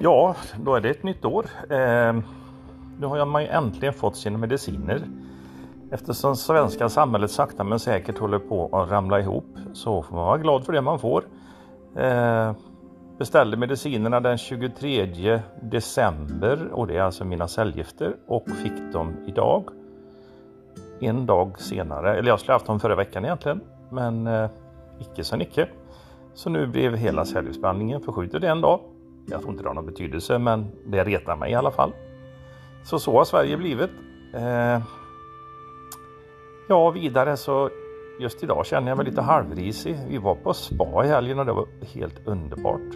Ja, då är det ett nytt år. Eh, nu har man ju äntligen fått sina mediciner. Eftersom svenska samhället sakta men säkert håller på att ramla ihop så får man vara glad för det man får. Eh, beställde medicinerna den 23 december och det är alltså mina cellgifter och fick dem idag. En dag senare, eller jag skulle haft dem förra veckan egentligen, men eh, icke så icke. Så nu blev hela cellgiftsbehandlingen förskjuten en dag jag tror inte det har någon betydelse men det retar mig i alla fall. Så så har Sverige blivit. Eh, ja, vidare så just idag känner jag mig lite halvrisig. Vi var på spa i helgen och det var helt underbart.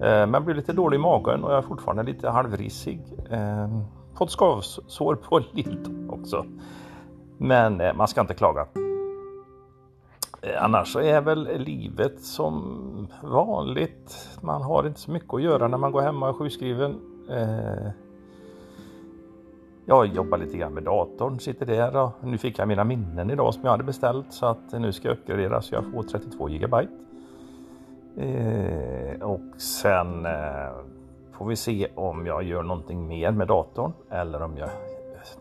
Eh, men blev lite dålig i magen och jag är fortfarande lite halvrisig. Eh, fått skavsår på lilltån också. Men eh, man ska inte klaga. Eh, annars så är väl livet som vanligt. Man har inte så mycket att göra när man går hemma och är sjukskriven. Eh, jag jobbar lite grann med datorn, sitter där och nu fick jag mina minnen idag som jag hade beställt så att nu ska jag uppgradera så jag får 32 gigabyte. Eh, och sen får vi se om jag gör någonting mer med datorn eller om jag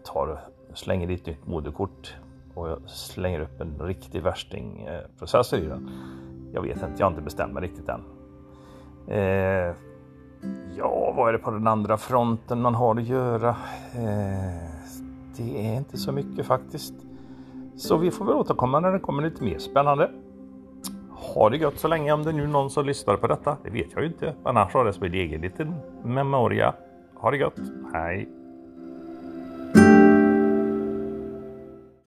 tar slänger dit nytt moderkort och jag slänger upp en riktig värstingprocessor eh, i den. Jag vet inte, jag har inte bestämt mig riktigt än. Eh, ja, vad är det på den andra fronten man har att göra? Eh, det är inte så mycket faktiskt. Så vi får väl återkomma när det kommer lite mer spännande. Ha det gött så länge om det är nu någon som lyssnar på detta. Det vet jag ju inte. Annars har det som en egen liten memoria. Ha det gött. Hej!